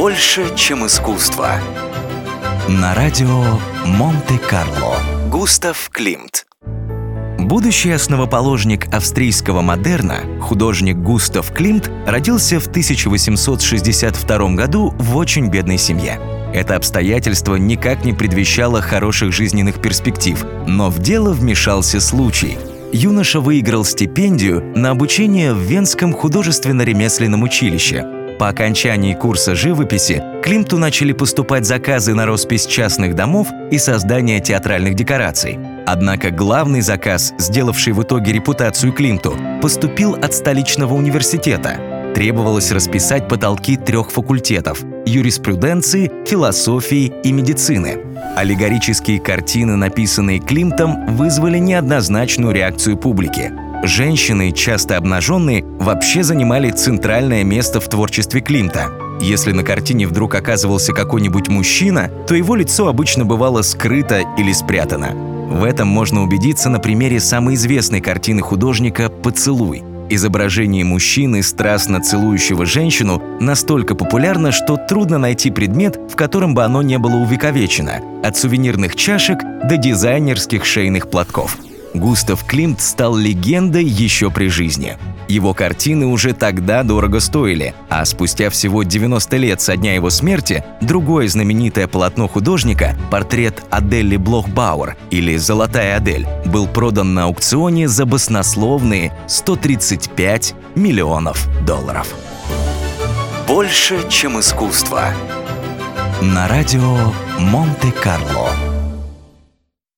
Больше, чем искусство. На радио Монте-Карло. Густав Климт. Будущий основоположник австрийского модерна, художник Густав Климт, родился в 1862 году в очень бедной семье. Это обстоятельство никак не предвещало хороших жизненных перспектив, но в дело вмешался случай. Юноша выиграл стипендию на обучение в Венском художественно-ремесленном училище. По окончании курса живописи Климту начали поступать заказы на роспись частных домов и создание театральных декораций. Однако главный заказ, сделавший в итоге репутацию Климту, поступил от столичного университета. Требовалось расписать потолки трех факультетов – юриспруденции, философии и медицины. Аллегорические картины, написанные Климтом, вызвали неоднозначную реакцию публики. Женщины, часто обнаженные, вообще занимали центральное место в творчестве Климта. Если на картине вдруг оказывался какой-нибудь мужчина, то его лицо обычно бывало скрыто или спрятано. В этом можно убедиться на примере самой известной картины художника «Поцелуй». Изображение мужчины, страстно целующего женщину, настолько популярно, что трудно найти предмет, в котором бы оно не было увековечено, от сувенирных чашек до дизайнерских шейных платков – Густав Климт стал легендой еще при жизни. Его картины уже тогда дорого стоили, а спустя всего 90 лет со дня его смерти другое знаменитое полотно художника, портрет Адели Блохбауэр или «Золотая Адель», был продан на аукционе за баснословные 135 миллионов долларов. Больше, чем искусство. На радио Монте-Карло.